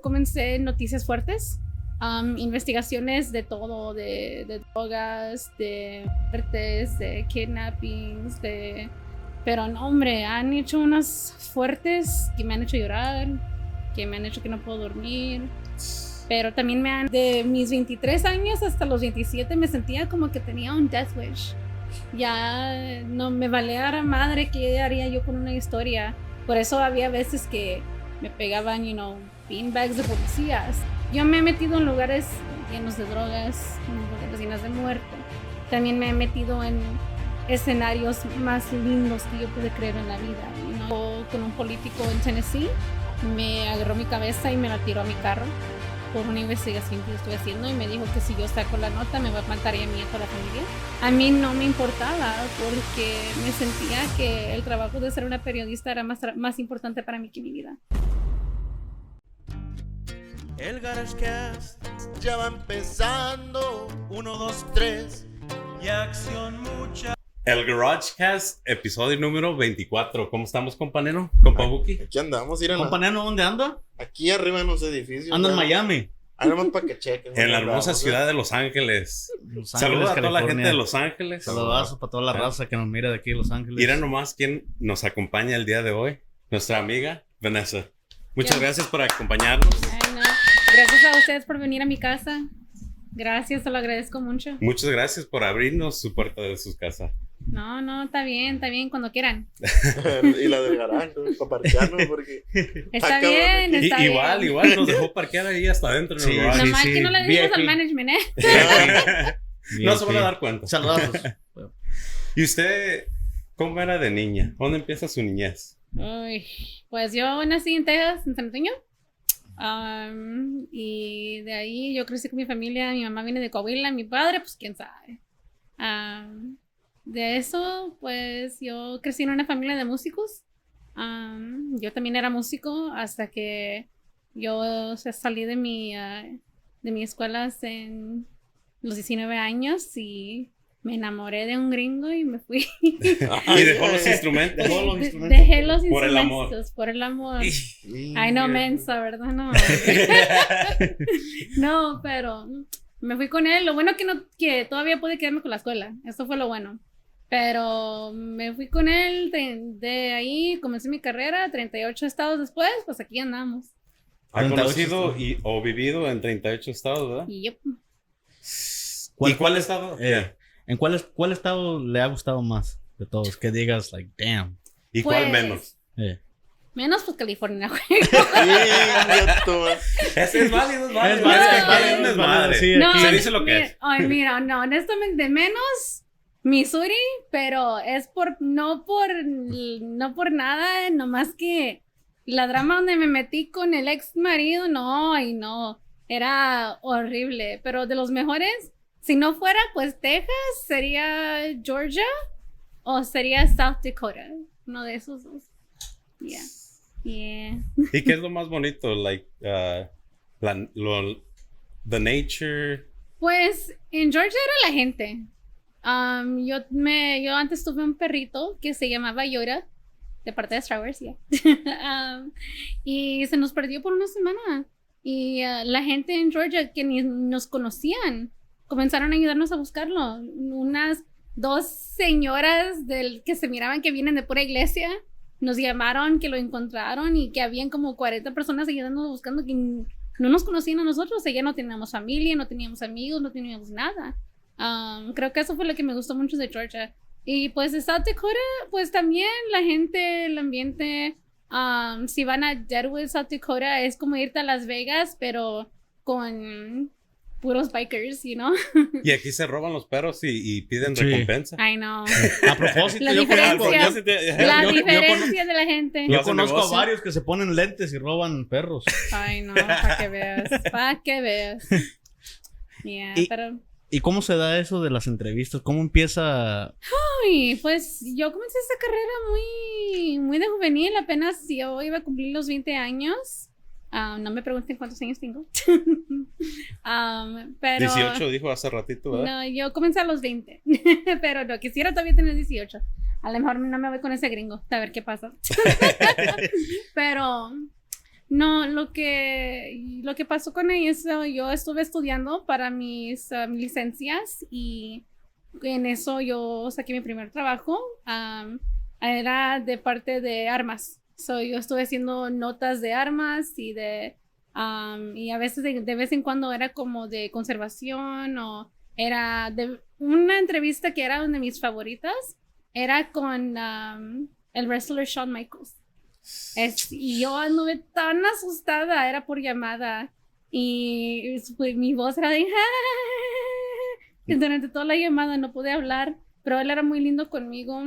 Comencé en Noticias Fuertes, um, investigaciones de todo, de, de drogas, de muertes, de kidnappings, de... Pero no, hombre, han hecho unas fuertes que me han hecho llorar, que me han hecho que no puedo dormir. Pero también me han... De mis 23 años hasta los 27 me sentía como que tenía un death wish. Ya no me valía la madre qué haría yo con una historia. Por eso había veces que me pegaban, you know, beanbags de policías. Yo me he metido en lugares llenos de drogas, en lugares llenos de muerte. También me he metido en escenarios más lindos que yo pude creer en la vida. Know, con un político en Tennessee me agarró mi cabeza y me la tiró a mi carro por una investigación que yo estoy haciendo y me dijo que si yo saco la nota me va a matar a mí y a toda la familia. A mí no me importaba porque me sentía que el trabajo de ser una periodista era más, más importante para mí que mi vida. El GarageCast ya va empezando. Uno, dos, tres. Y acción mucha. El GarageCast, episodio número 24. ¿Cómo estamos, compañero? Compa Buki. Aquí andamos, miren. Compañero, ¿dónde anda? Aquí arriba en los edificios. Ando en. Miami. Ah, nomás para que chequen. En la hermosa Vamos, ciudad ¿eh? de Los Ángeles. Los Saludos a toda la gente de Los Ángeles. Saludazo para toda la Ah. raza que nos mira de aquí de Los Ángeles. Mira nomás quién nos acompaña el día de hoy. Nuestra amiga Vanessa. Muchas gracias por acompañarnos. No. Gracias a ustedes por venir a mi casa. Gracias, te lo agradezco mucho. Muchas gracias por abrirnos su puerta de su casa. No, no, está bien, está bien, cuando quieran. y la del garage, ¿no? para parquearnos, porque. Está bien, Y- está igual, bien. igual nos dejó parquear ahí hasta adentro en Sí, el garage. Nomás sí, que no le dijimos al management, ¿eh? no se van a dar cuenta. Saludazos. ¿Y usted cómo era de niña? ¿Dónde empieza su niñez? Uy, pues yo nací en Texas, en San Antonio. Am, y de ahí yo crecí con mi familia. Mi mamá viene de Coahuila, mi padre, pues quién sabe. De eso, pues yo crecí en una familia de músicos. Am, yo también era músico hasta que yo salí de mi, ah, de mi escuela en los 19 años y me enamoré de un gringo y me fui. Y dejó los instrumentos. Dejó los instrumentos Dejé los por el amor. instrumentos por el amor. Ay, no, mensa, ¿verdad? No. no, pero me fui con él. Lo bueno que no, que todavía pude quedarme con la escuela. Eso fue lo bueno. Pero me fui con él de, de ahí, comencé mi carrera, 38 estados después, pues aquí andamos. Ha 38 conocido y, o vivido en 38 estados, ¿verdad? Y yo, ¿Y cuál estado? Eh, ¿En cuál, es- cuál estado le ha gustado más de todos? Que digas, like, damn. ¿Y cuál Pues- menos? Eh. menos pues California, güey. Ese es válido, es válido. Es válido, Es es válido, válido, es madre. sí, No. Se dice lo que mira, es. Ay, mira, no, honestamente, menos Missouri, pero es por, no por, no por nada, nomás que la drama donde me metí con el ex marido, no, ay, no, era horrible, pero de los mejores, si no fuera, pues Texas, sería Georgia o sería South Dakota, uno de esos dos. Yeah. Yeah. ¿Y qué es lo más bonito? Like, uh, la, lo, the nature. Pues en Georgia era la gente. Am, yo, me, yo antes tuve un perrito que se llamaba Yoda, de parte de Star Wars, ya. Am, y se nos perdió por una semana. Y ah, la gente en Georgia que ni nos conocían comenzaron a ayudarnos a buscarlo. Unas dos señoras del, que se miraban que vienen de pura iglesia nos llamaron que lo encontraron y que habían como 40 personas ayudándonos buscando que no nos conocían a nosotros, ella no teníamos familia, no teníamos amigos, no teníamos nada. Um, creo que eso fue lo que me gustó mucho de Georgia. Y pues de South Dakota, pues también la gente, el ambiente, um, si van a Deadwood, South Dakota, es como irte a Las Vegas, pero con puros bikers, you know? Y aquí se roban los perros y, y piden Sí. recompensa. I know. A propósito, La yo diferencia. conozco, yo, La yo- yo diferencia de la gente. yo conozco a varios que se ponen lentes y roban perros. Ay, no, para que veas, para que veas. Yeah, Y- pero... ¿Y cómo se da eso de las entrevistas? ¿Cómo empieza? Ay, pues yo comencé esta carrera muy, muy de juvenil, apenas yo iba a cumplir los 20 años. Ah, no me pregunten cuántos años tengo. Am, pero, 18 dijo hace ratito, ¿verdad? No, yo comencé a los 20, pero no, quisiera todavía tener 18. A lo mejor no me voy con ese gringo, a ver qué pasa. pero, No, lo que, lo que pasó con eso, yo estuve estudiando para mis um, licencias y en eso yo saqué mi primer trabajo. um, era de parte de armas. So, yo estuve haciendo notas de armas y de um, y a veces de, de vez en cuando era como de conservación o era de una entrevista que era una de mis favoritas era con um, el wrestler Shawn Michaels. Es, y yo anduve tan asustada, era por llamada. Y pues, mi voz era de... durante toda la llamada no pude hablar, pero él era muy lindo conmigo.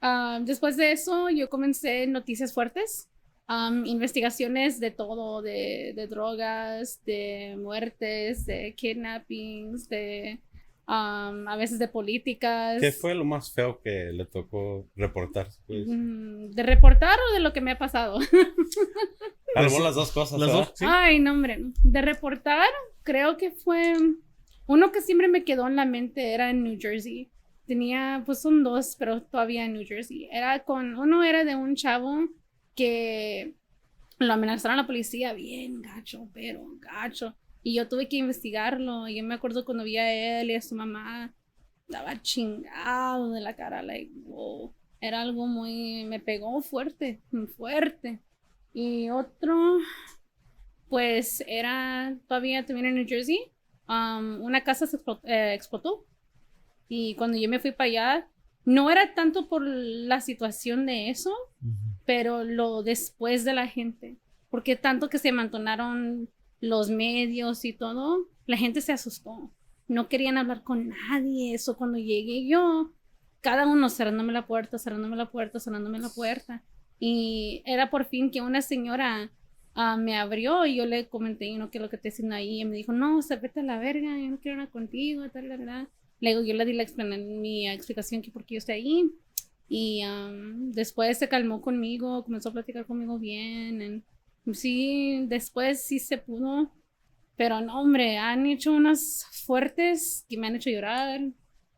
Ah, después de eso, yo comencé noticias fuertes, am, investigaciones de todo, de, de drogas, de muertes, de kidnappings, de am, a veces de políticas. ¿Qué fue lo más feo que le tocó reportar? Pues, Mm, ¿De reportar o de lo que me ha pasado? mejor las dos cosas. Las dos, sí. Ay, no, hombre. De reportar, creo que fue. Uno que siempre me quedó en la mente era en New Jersey. Tenía, pues son dos, pero todavía en New Jersey. Era con. Uno era de un chavo que lo amenazaron a la policía bien gacho, pero gacho. Y yo tuve que investigarlo. Y yo me acuerdo cuando vi a él y a su mamá. Estaba chingado de la cara, like, wow. Era algo muy. Me pegó fuerte, fuerte. Y otro pues era todavía también en New Jersey. um, una casa se eh, explotó. Y cuando yo me fui para allá, no era tanto por la situación de eso, Ujú. pero lo después de la gente. Porque tanto que se amontonaron los medios y todo, la gente se asustó. No querían hablar con nadie. Eso cuando llegué yo, cada uno cerrándome la puerta, cerrándome la puerta, cerrándome la puerta. Y era por fin que una señora ah, me abrió y yo le comenté, you know, qué es lo que estoy haciendo ahí. Y me dijo, no, se vete a la verga, yo no quiero nada contigo, tal, tal, tal. Luego yo le di la explan- mi explicación que por qué yo estoy ahí. Y am, después se calmó conmigo, comenzó a platicar conmigo bien. and sí, después sí se pudo. Pero no, hombre, han hecho unas fuertes que me han hecho llorar,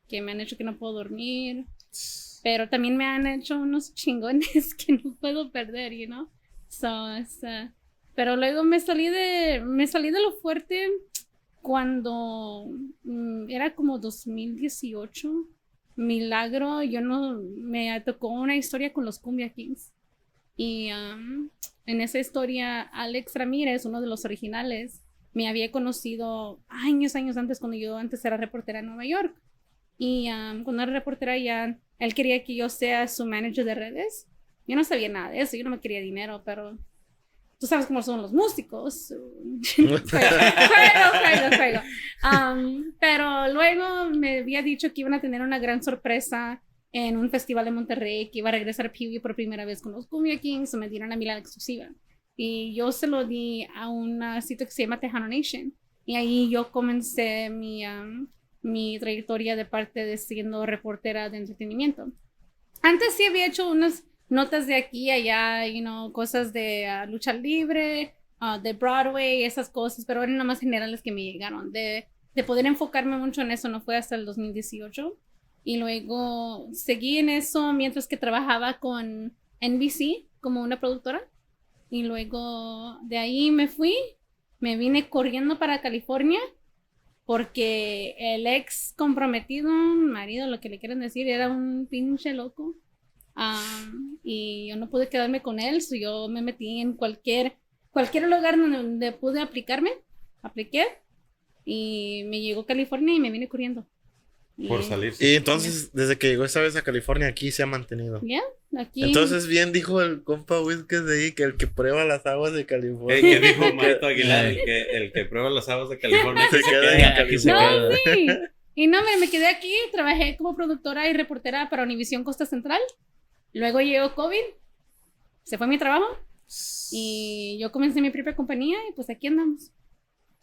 que me han hecho que no puedo dormir. Pero también me han hecho unos chingones que no puedo perder, you know? So, pero luego me salí de, me salí de lo fuerte cuando mm, era como 2018. Milagro, yo no, me tocó una historia con los Cumbia Kings. Y um, en esa historia, Alex Ramírez, uno de los originales, me había conocido años, años antes, cuando yo antes era reportera en Nueva York. Y um, cuando era reportera ya, él quería que yo sea su manager de redes. Yo no sabía nada de eso, yo no me quería dinero, pero tú sabes cómo son los músicos. juego, juego, juego. Um, pero luego me había dicho que iban a tener una gran sorpresa en un festival de Monterrey, que iba a regresar Pee por primera vez con los Cumbia Kings, me dieron a mí la exclusiva. Y yo se lo di a un sitio que se llama Tejano Nation. Y ahí yo comencé mi, um, mi trayectoria de parte de siendo reportera de entretenimiento. Antes sí había hecho unas notas de aquí allá, you know, cosas de ah, lucha libre, ah, de Broadway, esas cosas, pero eran nada más generales que me llegaron. De, de poder enfocarme mucho en eso no fue hasta el 2018. Y luego seguí en eso mientras que trabajaba con NBC como una productora. Y luego de ahí me fui, me vine corriendo para California porque el ex comprometido, marido, lo que le quieren decir, era un pinche loco. Am, y yo no pude quedarme con él, so yo me metí en cualquier, cualquier lugar donde, donde pude aplicarme, apliqué y me llegó California y me vine corriendo. Por salir. Y entonces, desde que llegó esa vez a California, aquí se ha mantenido. Ya, aquí. Entonces, bien dijo el compa Whiskas de ahí que el que prueba las aguas de California. Eh, que dijo Marto Aguilar, el que, el que prueba las aguas de California. Se se queda quede. en Aquí se no, queda. sí. Y no, me, me quedé aquí, trabajé como productora y reportera para Univisión Costa Central. Luego llegó COVID, se fue mi trabajo y yo comencé mi propia compañía y pues aquí andamos.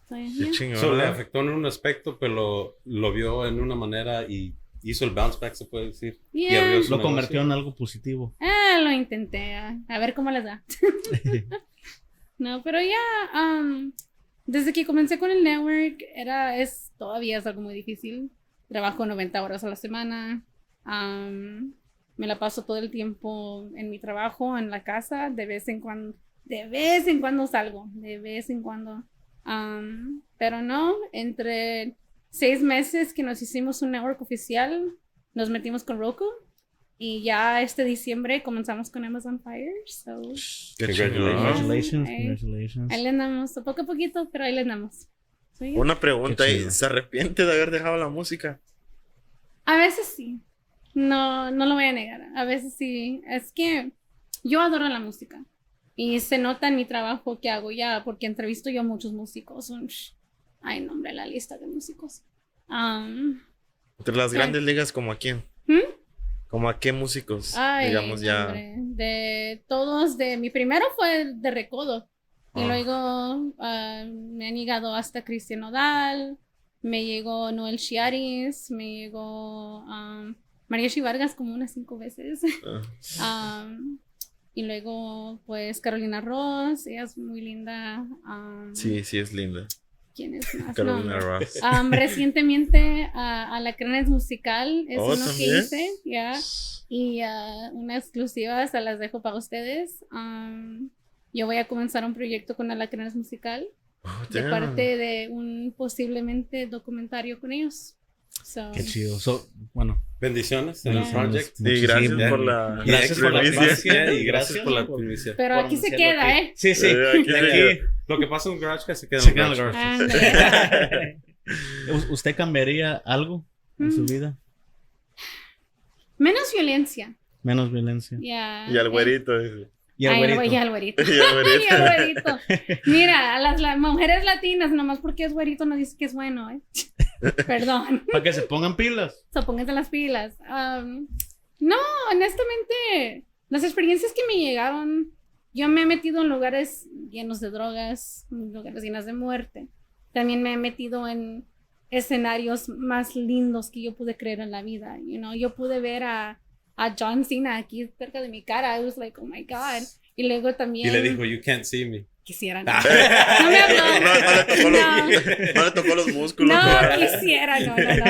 So, Qué yeah. chingón. So, le afectó en un aspecto, pero lo, lo vio en una manera y hizo el bounce back, se puede decir. Y Yeah. abrió su Lo negocio. convirtió en algo positivo. Ah, lo intenté, a, a ver cómo les da. no, pero ya, um, desde que comencé con el network, era, es, todavía es algo muy difícil. Trabajo 90 horas a la semana. um, me la paso todo el tiempo en mi trabajo, en la casa. De vez en cuando, de vez en cuando salgo, de vez en cuando. Um, pero no, entre seis meses que nos hicimos un network oficial, nos metimos con Roku. Y ya este diciembre comenzamos con Amazon Fire. So, Congratulations. Congratulations, ahí le andamos, poco a poquito, pero ahí le andamos. So, yeah. Una pregunta. ¿Se arrepiente de haber dejado la música? A veces sí. No, no lo voy a negar. A veces sí. Es que yo adoro la música. Y se nota en mi trabajo que hago ya, porque entrevisto yo a muchos músicos. Ay, nombre, la lista de músicos. Um, Entre las grandes ligas, ¿como a quién? ¿hmm? ¿Como a qué músicos? Ay, digamos ya. hombre, De todos, de mi primero fue de Recodo. Y Ah. luego ah, me han llegado hasta Cristian Nodal, me llegó Noel Chiaris, me llegó um, María Vargas como unas cinco veces. Um, y luego, pues, Carolina Ross, ella es muy linda. Um, sí, sí, es linda. ¿Quién es más? Carolina No. Ross. Um, recientemente, a, a la Cranes Musical es Oh, uno ¿también? que hice, ya. Y uh, una exclusiva se las dejo para ustedes. Yo voy a comenzar un proyecto con Alacranes Musical Oh, de parte de un posiblemente documentario con ellos. So, Qué chido. So, bueno, Bendiciones en el project. Sí, Muchísimas gracias por la Gracias por la primicia. y gracias por la primicia. Pero aquí se queda. ¿eh? Sí, sí. Eh, aquí aquí. Lo que pasa en se queda en Se queda en el GarageCast. Ándale. ¿U- ¿Usted cambiaría algo en su Mm. vida? Menos violencia. Menos violencia. Ya. Y al güerito. dice. Y y al güerito. Y al güerito. Y al güerito. Mira, a las, las mujeres latinas, nomás porque es güerito no dice que es bueno, ¿eh? Perdón. Para que se pongan pilas. So, pónganse las pilas. Am, no, honestamente, las experiencias que me llegaron, yo me he metido en lugares llenos de drogas, lugares llenos de muerte. También me he metido en escenarios más lindos que yo pude creer en la vida. You know, yo pude ver a, a John Cena aquí cerca de mi cara. I was like, oh my God. Y luego también Y le dijo, you can't see me. Quisiera. No, No me habló. No, no le tocó los, No. no le tocó los músculos. No, quisiera, no, no, no.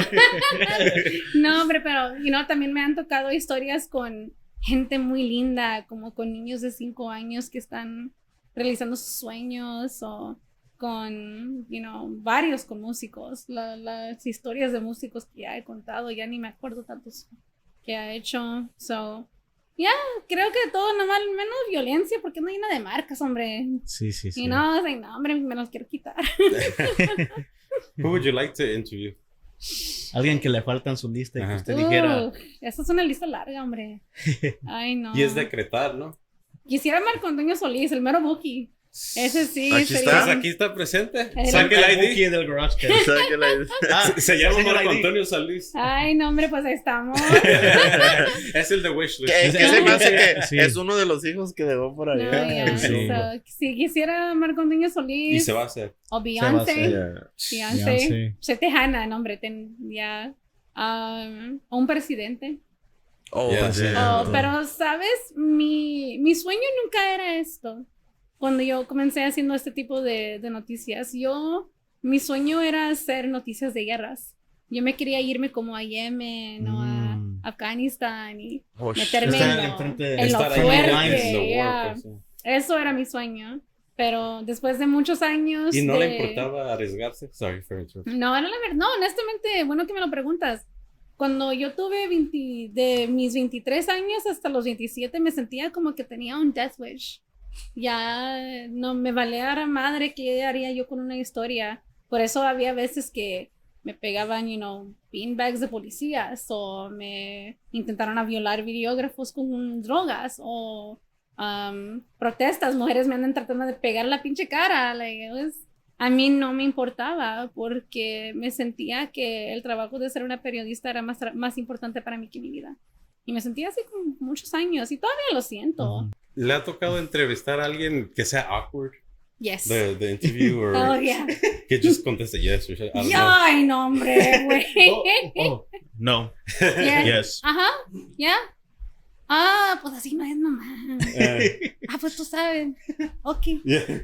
No, hombre, pero, you know, también me han tocado historias con gente muy linda, como con niños de 5 años que están realizando sus sueños o con, you know, varios con músicos. La- las historias de músicos que ya he contado, ya ni me acuerdo tantos que ha hecho. So, ya, creo que todo nomás menos violencia, porque no hay nada de marcas, hombre. Sí, sí, sí. Y no, o sea, no, hombre, me los quiero quitar. Who would you like to interview? Alguien que le falta en su lista y que usted dijera. Uh, esa es una lista larga, hombre. Ay, no. Y es decretar, ¿no? Quisiera Marco Antonio Solís, el mero Buki. Ese sí, Aquí sería- Pues está. aquí está presente. Saque el el ID. Del garage. Sea, que la- Ah, Se llama el Marco ID. Antonio Solís. Ay, no, hombre, pues ahí estamos. es el de Wishlist. que, que se me hace que Sí. es uno de los hijos que dejó por No, allá. ya, Sí. so, si quisiera Marco Antonio Solís Y se va a hacer. o Beyoncé. Beyoncé, soy tejana, no, hombre, ten- ya. Um, o un presidente. Oh, sí. sí. Oh, pero, ¿sabes? Mi, mi sueño nunca era esto. Cuando yo comencé haciendo este tipo de, de noticias, yo, mi sueño era hacer noticias de guerras. Yo me quería irme como a Yemen o a Mm. Afganistán y Oh, meterme en lo, en lo fuerte. yeah. pues. Eso era mi sueño. Pero después de muchos años. Y no de- le importaba arriesgarse. Sorry for no, era la verdad. No, honestamente, bueno que me lo preguntas. Cuando yo tuve 20 de mis 23 años hasta los 27, me sentía como que tenía un death wish. Ya no me valía la madre qué haría yo con una historia. Por eso había veces que me pegaban, you know, beanbags de policías o me intentaron a violar videógrafos con drogas o um, protestas, mujeres me andan tratando de pegar la pinche cara. a mí no me importaba porque me sentía que el trabajo de ser una periodista era más, más importante para mí que mi vida. Y me sentía así con muchos años y todavía lo siento. ¿Le ha tocado entrevistar a alguien que sea awkward? Yes. The, the interview or Oh, yeah. que just conteste yes or? I know. Ay, no, hombre, güey. Oh, oh, no. Yeah. Yes. Ajá, ya. Ah, pues así no es nomás. Eh, Ah, pues tú sabes. Ok. yeah.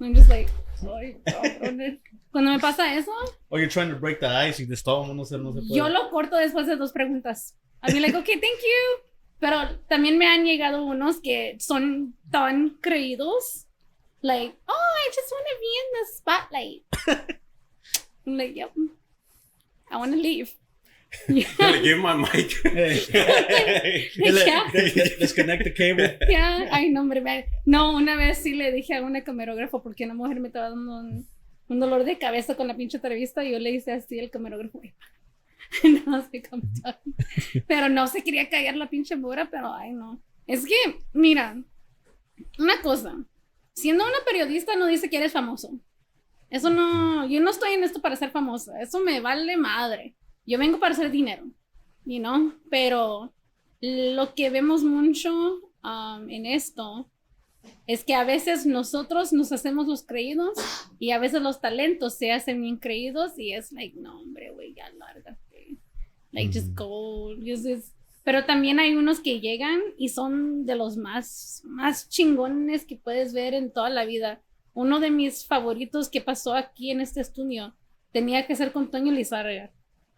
I'm just like, ay. Cuando me pasa eso, Or you're trying to break the ice y de todo no se, no se puede. yo lo corto después de dos preguntas. A mí le digo, ok, thank you. Pero también me han llegado unos que son tan creídos. Like, oh, I just want to be in the spotlight. I'm like, yep. I want to leave. Le give my mic. Yeah. Disconnect the cable. Ya, ay, no, hombre. me- No, una vez sí le dije a una camarógrafo porque una mujer me estaba dando un, un dolor de cabeza con la pinche entrevista y yo le hice así al camarógrafo. No sé cómo está. Pero no se quería callar la pinche mora, pero ay, no. Es que, mira, una cosa. Siendo una periodista no dice que eres famoso. Eso no, yo no estoy en esto para ser famosa. Eso me vale madre. Yo vengo para hacer dinero, you know, pero lo que vemos mucho um, en esto es que a veces nosotros nos hacemos los creídos y a veces los talentos se hacen bien creídos y es like, no, hombre, güey, ya lárgate. Like, just go. just- just- Pero también hay unos que llegan y son de los más, más chingones que puedes ver en toda la vida. Uno de mis favoritos que pasó aquí en este estudio tenía que ser con Toño Lizárraga.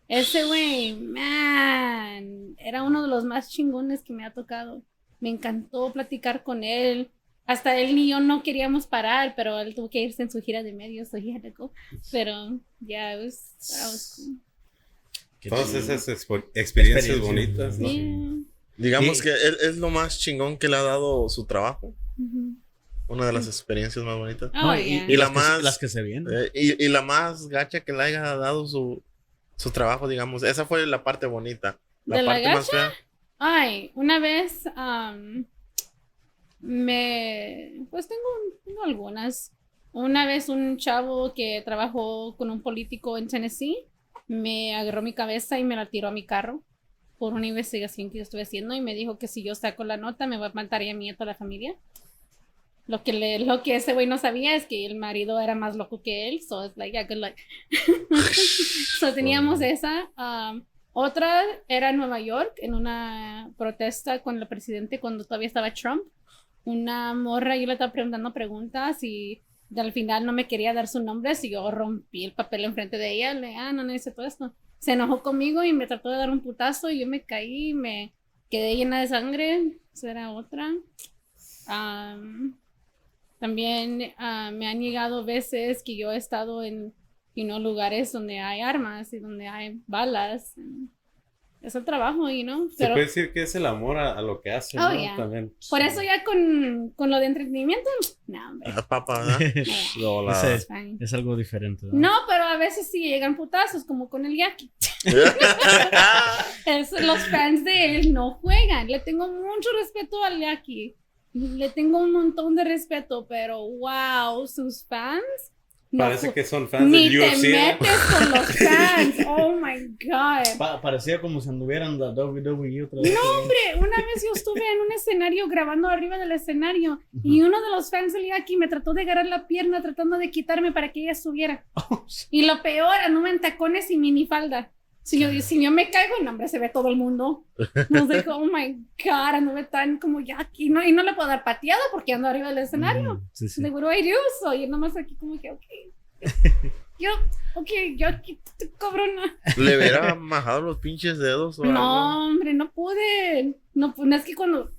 Ese güey, man, era uno de los más chingones que me ha tocado. Me encantó platicar con él. Hasta él ni yo no queríamos parar, pero él tuvo que irse en su gira de medios, so he had to go. Pero, yeah, it was, that was cool. Todas esas expo- experiencias Experiencias, bonitas, ¿no? Yeah. Digamos Sí. que es, es lo más chingón que le ha dado su trabajo. Una de las experiencias más bonitas. Oh, No, y, yeah. y Y la las, que, más- las que se vienen. Eh, y, y la más gacha que le haya dado su, su trabajo, digamos. Esa fue la parte bonita. La ¿De la parte más fea. Ay, una vez me, pues tengo, tengo algunas. Una vez un chavo que trabajó con un político en Tennessee me agarró mi cabeza y me la tiró a mi carro por una investigación que yo estuve haciendo y me dijo que si yo saco la nota me va a matar a mí y a toda la familia. Lo que, le, lo que ese güey no sabía es que el marido era más loco que él, so it's like, yeah, good luck. so teníamos esa. um, otra era en Nueva York, en una protesta con el presidente cuando todavía estaba Trump. Una morra, yo le estaba preguntando preguntas y al final no me quería dar su nombre, si yo rompí el papel enfrente de ella, le ah, no necesito todo esto. Se enojó conmigo y me trató de dar un putazo y yo me caí, me quedé llena de sangre. Esa era otra. Am, también ah, me han llegado veces que yo he estado en you know, lugares donde hay armas y donde hay balas. Es el trabajo, you know. Se Pero puede decir que es el amor a, a lo que hace, Oh, ¿no? yeah. También. por eso ya con, con lo de entretenimiento, no, hombre. Ah. No, la- fine. es algo diferente. No, pero a veces sí llegan putazos, como con el Yaki. Es, los fans de él no juegan. Le tengo mucho respeto al Yaki. Le tengo un montón de respeto, pero wow, sus fans. No Parece que son fans Ni del te UFC. ¿no? metes con los fans. Oh my God. Pa- parecía como si anduvieran la WWE otra vez. No, hombre, una vez yo estuve en un escenario grabando arriba del escenario y uno de los fans del Yaki me trató de agarrar la pierna tratando de quitarme para que ella subiera. Y lo peor, anduve en tacones y minifalda. Si yo, si yo me caigo, no, hombre, se ve todo el mundo. Nos dijo, oh my God, anduve tan como Yaki. No, y no le puedo dar pateado porque ando arriba del escenario. Mm, sí, sí. Like, what do I do? So, yo nomás aquí como que, ok. Yo, ok, yo aquí te cobro una. Le hubiera majado los pinches dedos o algo. No, hombre, no pude. No, pu- no es que cuando.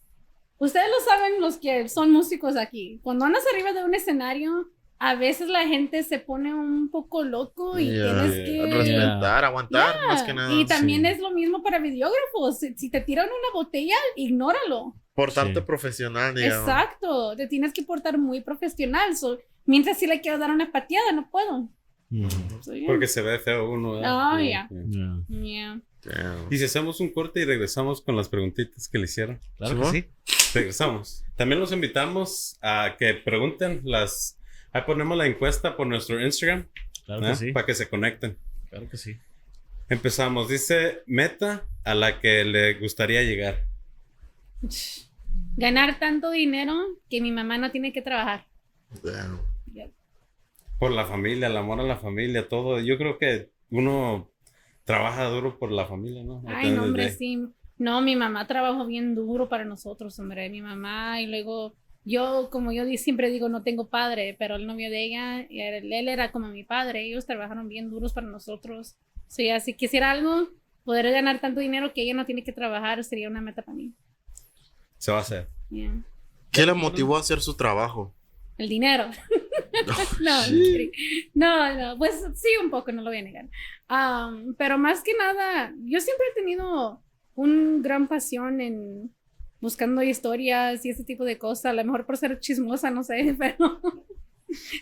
Ustedes lo saben, los que son músicos aquí. Cuando andas arriba de un escenario, a veces la gente se pone un poco loco y Ya, tienes que. Respetar, aguantar, más que nada. Y también sí. es lo mismo para videógrafos. Si, te tiran una botella, ignóralo. Portarte Sí. profesional, digamos. Exacto. Te tienes que portar muy profesional. So, mientras si le quiero dar una pateada, no puedo. Mm, So, yeah. Porque se ve feo uno. ¿verdad? Oh, Sí, yeah. sí. yeah. Yeah. Y si hacemos un corte y regresamos con las preguntitas que le hicieron. Claro que ¿Simón? sí. Regresamos. También los invitamos a que pregunten las. Ahí ponemos la encuesta por nuestro Instagram Claro ¿eh? que sí. para que se conecten. Claro que sí. Empezamos. Dice meta a la que le gustaría llegar. Ganar tanto dinero que mi mamá no tiene que trabajar. Damn. Por la familia, el amor a la familia, todo. Yo creo que uno trabaja duro por la familia, ¿no? Ay, no, hombre, sí. No, mi mamá trabajó bien duro para nosotros, hombre. Mi mamá y luego yo, como yo di- siempre digo, no tengo padre, pero el novio de ella, él, él era como mi padre. Ellos trabajaron bien duros para nosotros. Sí, así quisiera algo, poder ganar tanto dinero que ella no tiene que trabajar, sería una meta para mí. se va a hacer. Yeah. ¿Qué le motivó a hacer su trabajo? El dinero. no, kidding. no, no, pues sí, un poco, no lo voy a negar. Um, pero más que nada, yo siempre he tenido un gran pasión en buscando historias y ese tipo de cosas. A lo mejor por ser chismosa, no sé, pero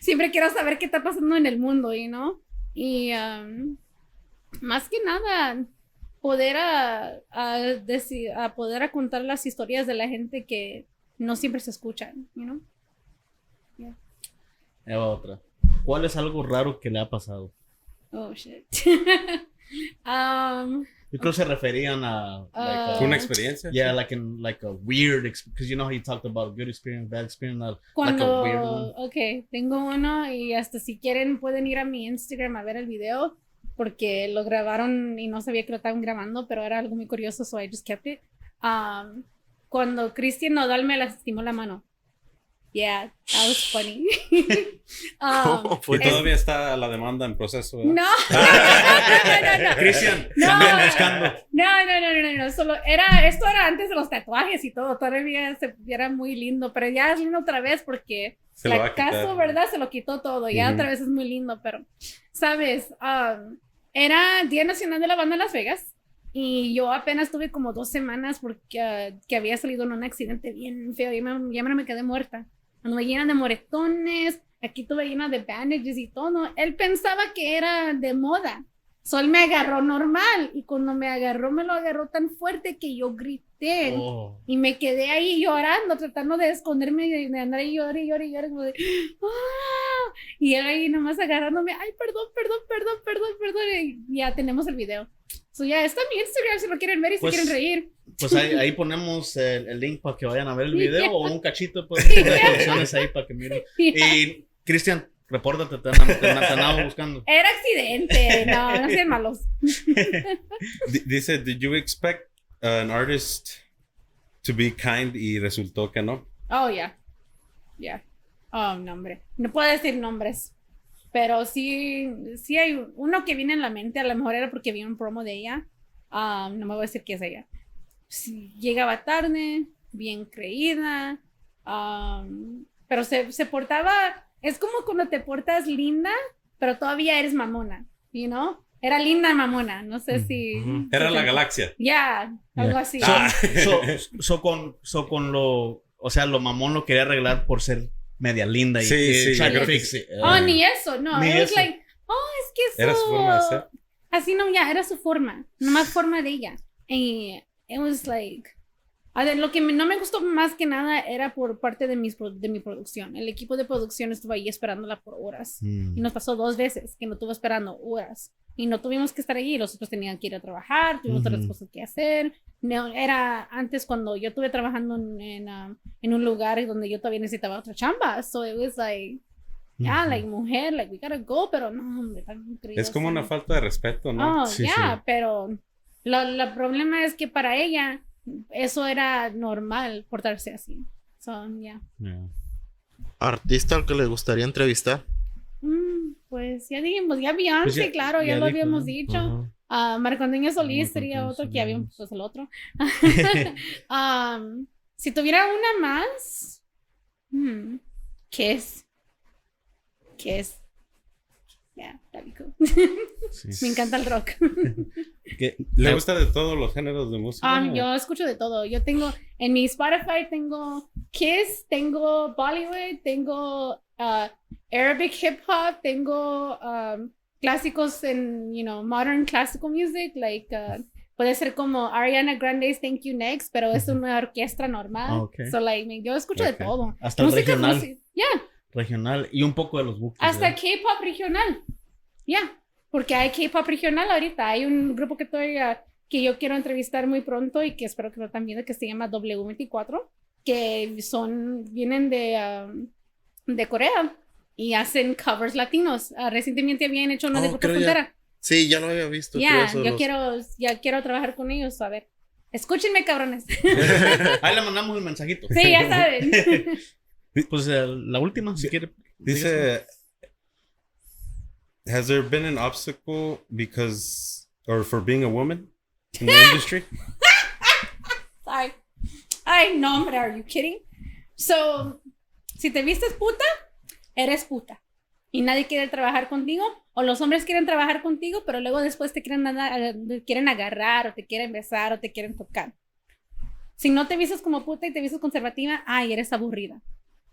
siempre quiero saber qué está pasando en el mundo, y ¿no? Y um, más que nada, poder a, a, decir, a poder a contar las historias de la gente que no siempre se escuchan, you know? Ahí va otra. ¿Cuál es algo raro que le ha pasado? Oh shit. um, Yo creo que se referían a like, a- ¿Una experiencia? yeah, like in like a weird because you know how you talked about good experience, bad experience, uh, like a cuando, weird one. ok, tengo uno y hasta si quieren pueden ir a mi Instagram a ver el video porque lo grabaron y no sabía que lo estaban grabando, pero era algo muy curioso, so I just kept it. Um, cuando Cristian Nodal me lastimó la mano. Yeah, that was funny. Um, ¿Cómo Y fue? es- todavía está la demanda en proceso. ¿verdad? no, no, no, no. Cristian, No. buscando. No, no, no, no, no, no, solo era, esto era antes de los tatuajes y todo, todavía se, era muy lindo, pero ya es lindo otra vez porque Se la caso, ¿verdad? Se lo quitó todo, ya Ujú. otra vez es muy lindo, pero, ¿sabes? Um, era Día Nacional de la Banda en Las Vegas y yo apenas tuve como dos semanas porque ah, que había salido en un accidente bien feo, ya me, ya me quedé muerta, anduve llena de moretones, aquí tuve llena de bandages y todo, él pensaba que era de moda. Sol me agarró normal y cuando me agarró me lo agarró tan fuerte que yo grité Oh. y me quedé ahí llorando, tratando de esconderme y de andar y lloré, lloré, lloré, como de, "Ah", y él ahí nomás agarrándome, ay, perdón, perdón, perdón, perdón, perdón, y ya tenemos el video. So ya está en mi Instagram si lo quieren ver y Pues- si quieren reír. Pues ahí, ahí ponemos el, el link para que vayan a ver el video o un cachito pues opciones ahí para que miren. Y Cristian, repórtate, te andamos buscando. Era accidente, no, no sean malos. Dice, did you expect an artist to be kind y resultó que no? Oh, ya. Ya. Oh, nombre. No puedo decir nombres. Pero sí, sí hay uno que viene en la mente. A lo mejor era porque vi un promo de ella. Ah, no me voy a decir qué es ella. Llegaba tarde, bien creída. ah, pero se, se portaba. Es como cuando te portas linda, pero todavía eres mamona. You know? Era linda mamona. No sé si. Ujú. Era si la galaxia. Ya, algo así. So, Ah. so, so con, so con lo, o sea, lo mamón lo quería arreglar por ser media linda y Sí, que sí, creo que sí. Oh, ni eso, no. Ni It was eso. like, oh, es que eso. Era su forma de ser. Así no, ya, era su forma. Nomás forma de ella. Y it was like. A ver, lo que me- no me gustó más que nada era por parte de, mis, de mi producción. El equipo de producción estuvo ahí esperándola por horas. Mm. Y nos pasó dos veces que no estuvo esperando horas. Y no tuvimos que estar allí. Los otros tenían que ir a trabajar, tuvimos otras cosas que hacer. No, era antes cuando yo estuve trabajando en, en, um, en un lugar donde yo todavía necesitaba otra chamba. So it was like, ya, Ujú. like mujer, like we gotta go, pero no, hombre, tan increíble. Es como una falta de respeto, ¿no? Oh, Sí, ya, sí. pero lo problema es que para ella eso era normal portarse así. So, ya. Yeah. ¿Artista al que le gustaría entrevistar? Mm, pues ya dijimos, ya Beyoncé, Pues ya- claro, ya, ya lo dijo, habíamos dicho. Ajá. Ah, Marco Antonio Solís sería otro que habíamos Solís. pues el otro. Am, si tuviera una más, hmm, ¿qué es? ¿Qué es? Ya, that'd be cool. Sí. Me encanta el rock. Que- ¿Le gusta de todos los géneros de música? Um, yo escucho de todo. Yo tengo en mi Spotify tengo Kiss, tengo Bollywood, tengo uh, Arabic hip hop, tengo um, clásicos en, you know, modern classical music, like uh, puede ser como Ariana Grande's Thank You Next, pero es una orquesta normal. Ah, ok. So like me- yo escucho Ok. de todo. Hasta el Música, regional. música- Yeah, regional y un poco de los buques. hasta. K-pop regional. Ya, porque hay K-pop regional ahorita. Hay un grupo que ah, que yo quiero entrevistar muy pronto y que espero que lo también que se llama W24, que son vienen de ah, de Corea y hacen covers latinos. Ah, recientemente habían hecho uno de Oh, Grupo creo ya- Frontera. Sí, ya lo había visto. Ya, eso, yo los- quiero ya quiero trabajar con ellos, a ver. Escúchenme, cabrones. Ahí le mandamos el mensajito. sí, ya saben. Pues eh, la última, si quiere. Dice, has there been an obstacle because, or for being a woman in the industry? Sorry. Ay, Ay, no, hombre, are you kidding? So, si te vistes puta, eres puta. Y nadie quiere trabajar contigo, o los hombres quieren trabajar contigo, pero luego después te quieren, te quieren agarrar, o te quieren besar, o te quieren tocar. Si no te vistes como puta y te vistes conservativa, ay, eres aburrida.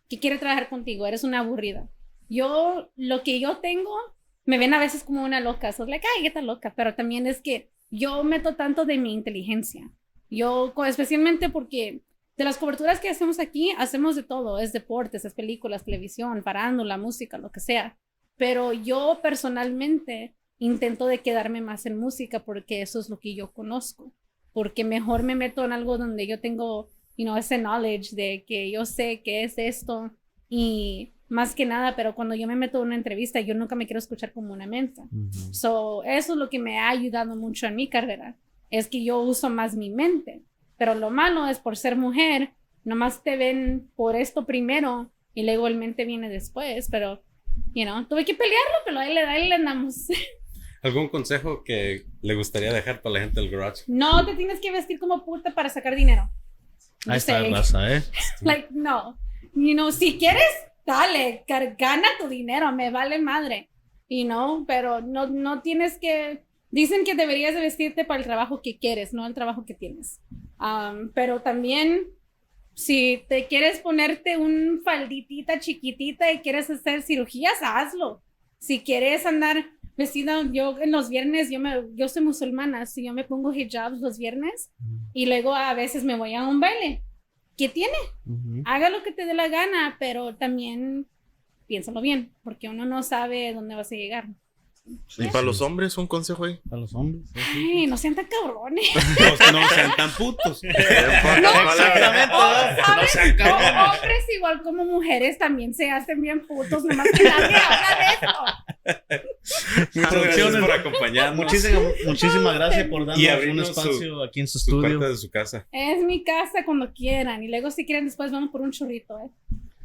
¿Qué quiere trabajar contigo? Eres una aburrida. Yo, lo que yo tengo, me ven a veces como una loca. Soy like, ay, está loca. Pero también es que yo meto tanto de mi inteligencia. Yo, especialmente porque de las coberturas que hacemos aquí, hacemos de todo. Es deportes, es películas, televisión, farándula, música, lo que sea. Pero yo personalmente intento de quedarme más en música porque eso es lo que yo conozco porque mejor me meto en algo donde yo tengo, you know, ese knowledge de que yo sé qué es esto y más que nada, pero cuando yo me meto en una entrevista, yo nunca me quiero escuchar como una mensa. So, eso es lo que me ha ayudado mucho en mi carrera, es que yo uso más mi mente. Pero lo malo es por ser mujer, nomás te ven por esto primero y luego el mente viene después, pero, you know, tuve que pelearlo, pero ahí le, ahí le andamos. ¿Algún consejo que le gustaría dejar para la gente del garage? No te tienes que vestir como puta para sacar dinero. Ahí está la raza, ¿eh? Like, no. You know, si quieres, dale, gana tu dinero, me vale madre. You know, pero no, no tienes que... Dicen que deberías de vestirte para el trabajo que quieres, no el trabajo que tienes. Um, pero también, si te quieres ponerte un falditita chiquitita y quieres hacer cirugías, hazlo. Si quieres andar vestida, yo en los viernes, yo, me, yo soy musulmana, si yo me pongo hijabs los viernes y luego a veces me voy a un baile. ¿Qué tiene? Haga lo que te dé la gana, pero también piénsalo bien, porque uno no sabe dónde vas a llegar. ¿Y para los hombres un consejo ahí? Para los hombres. Ay, no sean tan cabrones. No, no sean tan putos. no, exactamente. No sean cabrones. Hombres igual como mujeres también se hacen bien putos, nomás que nadie habla de eso. Muchas gracias por acompañarnos. Muchísimas, muchísimas gracias por darnos un espacio aquí en su estudio. de su casa. Es mi casa cuando quieran. Y luego si quieren después vamos por un churrito, ¿eh?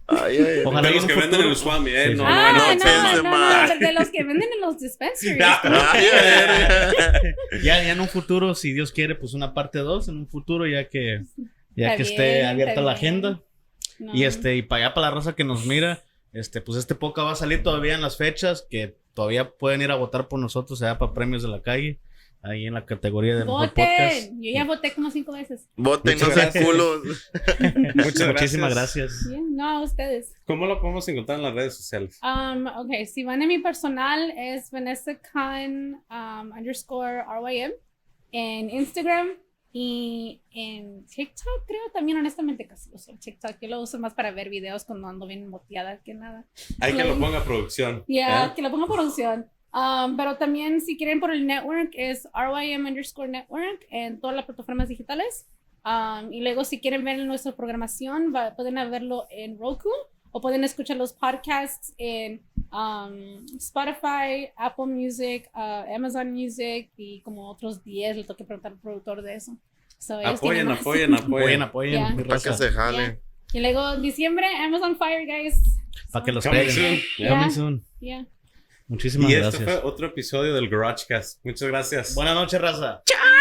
Ay, ay, Ojalá de los que venden en el Swami, ¿eh? No, ah, no, no, no, no, de los que venden en los dispensaries. ya, ya en un futuro, si Dios quiere, pues una parte 2 en un futuro, ya que, ya que esté abierta la agenda. Y este, y para allá, para la raza que nos mira, este, pues este poca va a salir todavía en las fechas, que todavía pueden ir a votar por nosotros allá para premios de la calle ahí en la categoría de mejor podcast. Yo ya voté como cinco veces. Voten, no sean culos. Muchas Muchísimas gracias. no, a ustedes. ¿Cómo lo podemos encontrar en las redes sociales? Um, ok, si van a mi personal es Vanessa Khan um, underscore RYM en Instagram y en TikTok creo también honestamente casi uso TikTok. Yo lo uso más para ver videos cuando ando bien moteada que nada. Hay que lo ponga producción. Ya, yeah, ¿eh? que lo ponga producción. Um, pero también si quieren por el network es RYM underscore network en todas las plataformas digitales. Um, y luego si quieren ver nuestra programación pueden verlo en Roku o pueden escuchar los podcasts en um, Spotify, Apple Music, uh, Amazon Music y como otros 10. Le tengo que preguntar al productor de eso. apoyen, apoyen, apoyen, apoyen, Para que se jale. Y luego diciembre, Amazon Fire, guys. Para que los peguen. Coming Yeah. Muchísimas y gracias. Y este fue otro episodio del GarageCast. Muchas gracias. Buenas noches, raza. ¡Chao!